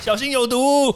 小心有毒。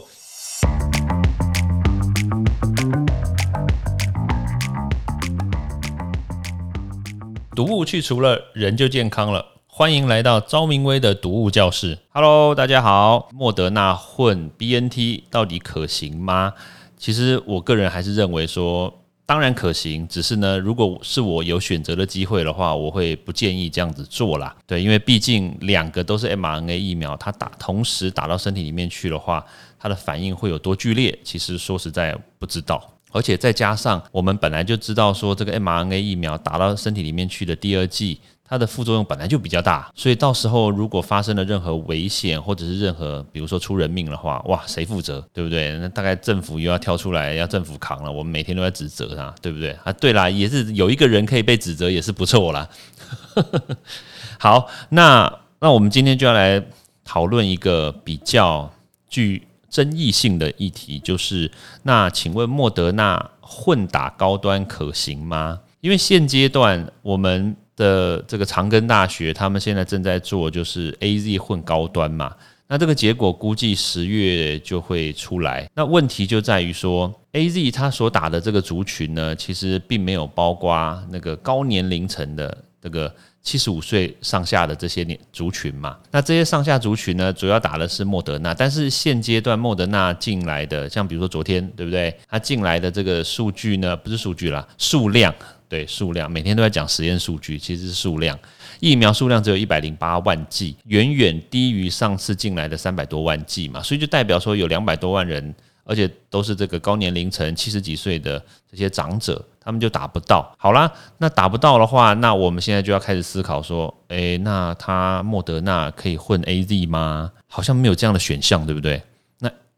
毒物去除了，人就健康了。欢迎来到昭明威的毒物教室。Hello，大家好。莫德纳混 BNT 到底可行吗？其实我个人还是认为说，当然可行。只是呢，如果是我有选择的机会的话，我会不建议这样子做啦。对，因为毕竟两个都是 mRNA 疫苗，它打同时打到身体里面去的话，它的反应会有多剧烈？其实说实在不知道。而且再加上我们本来就知道说，这个 mRNA 疫苗打到身体里面去的第二剂。它的副作用本来就比较大，所以到时候如果发生了任何危险，或者是任何比如说出人命的话，哇，谁负责？对不对？那大概政府又要跳出来，要政府扛了。我们每天都在指责他，对不对？啊，对啦，也是有一个人可以被指责，也是不错啦。好，那那我们今天就要来讨论一个比较具争议性的议题，就是那请问莫德纳混打高端可行吗？因为现阶段我们。的这个长庚大学，他们现在正在做就是 A Z 混高端嘛，那这个结果估计十月就会出来。那问题就在于说，A Z 它所打的这个族群呢，其实并没有包括那个高年龄层的这个七十五岁上下的这些年族群嘛。那这些上下族群呢，主要打的是莫德纳，但是现阶段莫德纳进来的，像比如说昨天对不对？它进来的这个数据呢，不是数据啦，数量。对数量，每天都在讲实验数据，其实是数量，疫苗数量只有一百零八万剂，远远低于上次进来的三百多万剂嘛，所以就代表说有两百多万人，而且都是这个高年龄层七十几岁的这些长者，他们就打不到。好啦，那打不到的话，那我们现在就要开始思考说，诶，那他莫德纳可以混 A Z 吗？好像没有这样的选项，对不对？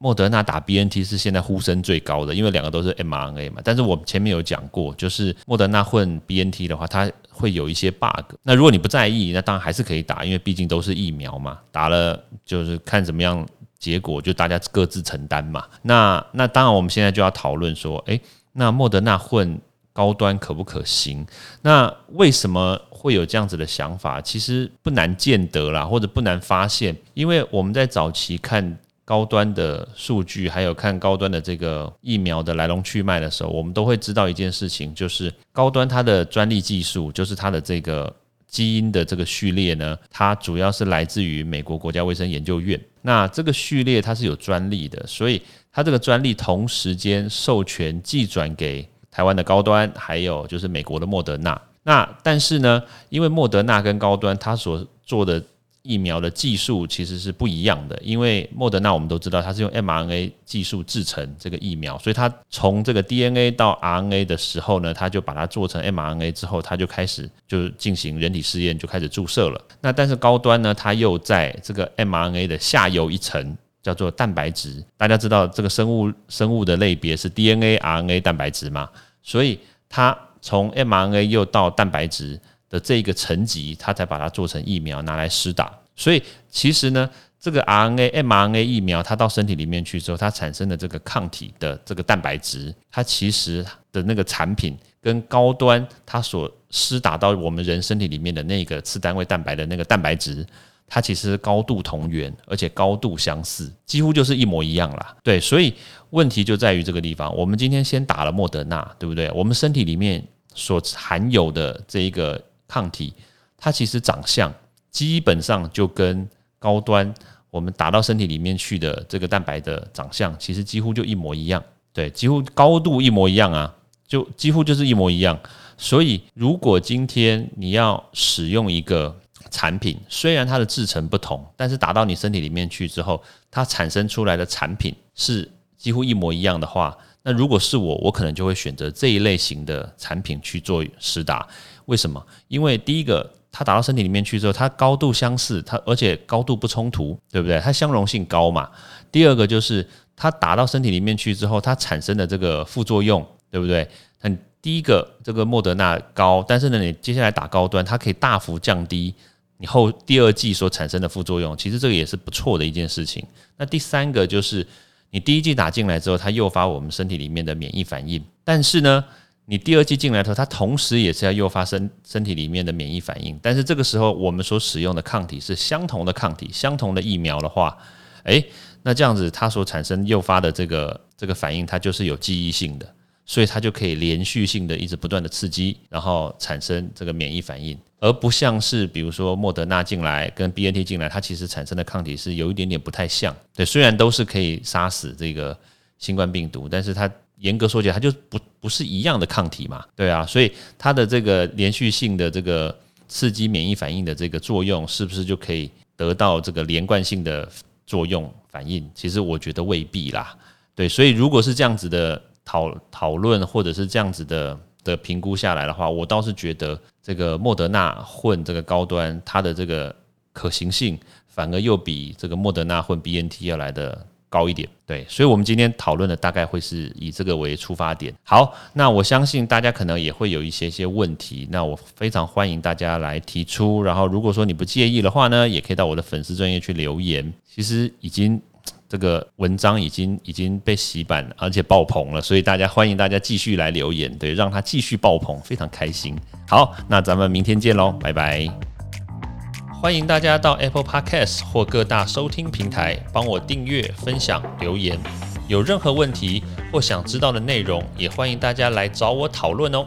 莫德纳打 BNT 是现在呼声最高的，因为两个都是 mRNA 嘛。但是我前面有讲过，就是莫德纳混 BNT 的话，它会有一些 bug。那如果你不在意，那当然还是可以打，因为毕竟都是疫苗嘛。打了就是看怎么样结果，就大家各自承担嘛。那那当然我们现在就要讨论说，诶，那莫德纳混高端可不可行？那为什么会有这样子的想法？其实不难见得啦，或者不难发现，因为我们在早期看。高端的数据，还有看高端的这个疫苗的来龙去脉的时候，我们都会知道一件事情，就是高端它的专利技术，就是它的这个基因的这个序列呢，它主要是来自于美国国家卫生研究院。那这个序列它是有专利的，所以它这个专利同时间授权寄转给台湾的高端，还有就是美国的莫德纳。那但是呢，因为莫德纳跟高端它所做的疫苗的技术其实是不一样的，因为莫德纳我们都知道它是用 mRNA 技术制成这个疫苗，所以它从这个 DNA 到 RNA 的时候呢，它就把它做成 mRNA 之后，它就开始就进行人体试验，就开始注射了。那但是高端呢，它又在这个 mRNA 的下游一层叫做蛋白质。大家知道这个生物生物的类别是 DNA、RNA、蛋白质嘛，所以它从 mRNA 又到蛋白质。的这一个层级，它才把它做成疫苗拿来施打。所以其实呢，这个 RNA、mRNA 疫苗它到身体里面去之后，它产生的这个抗体的这个蛋白质，它其实的那个产品跟高端它所施打到我们人身体里面的那个次单位蛋白的那个蛋白质，它其实高度同源，而且高度相似，几乎就是一模一样啦。对，所以问题就在于这个地方。我们今天先打了莫德纳，对不对？我们身体里面所含有的这一个。抗体，它其实长相基本上就跟高端我们打到身体里面去的这个蛋白的长相，其实几乎就一模一样，对，几乎高度一模一样啊，就几乎就是一模一样。所以，如果今天你要使用一个产品，虽然它的制成不同，但是打到你身体里面去之后，它产生出来的产品是几乎一模一样的话，那如果是我，我可能就会选择这一类型的产品去做实打。为什么？因为第一个，它打到身体里面去之后，它高度相似，它而且高度不冲突，对不对？它相容性高嘛。第二个就是它打到身体里面去之后，它产生的这个副作用，对不对？很第一个，这个莫德纳高，但是呢，你接下来打高端，它可以大幅降低你后第二季所产生的副作用，其实这个也是不错的一件事情。那第三个就是你第一季打进来之后，它诱发我们身体里面的免疫反应，但是呢。你第二剂进来的时候，它同时也是要诱发身身体里面的免疫反应，但是这个时候我们所使用的抗体是相同的抗体，相同的疫苗的话，诶，那这样子它所产生诱发的这个这个反应，它就是有记忆性的，所以它就可以连续性的一直不断的刺激，然后产生这个免疫反应，而不像是比如说莫德纳进来跟 B N T 进来，它其实产生的抗体是有一点点不太像。对，虽然都是可以杀死这个新冠病毒，但是它严格说起来，它就不不是一样的抗体嘛。对啊，所以它的这个连续性的这个刺激免疫反应的这个作用，是不是就可以得到这个连贯性的作用反应？其实我觉得未必啦。对，所以如果是这样子的讨讨论，或者是这样子的的评估下来的话，我倒是觉得这个莫德纳混这个高端，它的这个可行性反而又比这个莫德纳混 B N T 要来的高一点。对，所以我们今天讨论的大概会是以这个为出发点。好，那我相信大家可能也会有一些些问题，那我非常欢迎大家来提出。然后如果说你不介意的话呢，也可以到我的粉丝专业去留言。其实已经。这个文章已经已经被洗版，而且爆棚了，所以大家欢迎大家继续来留言，对，让它继续爆棚，非常开心。好，那咱们明天见喽，拜拜！欢迎大家到 Apple Podcast 或各大收听平台帮我订阅、分享、留言。有任何问题或想知道的内容，也欢迎大家来找我讨论哦。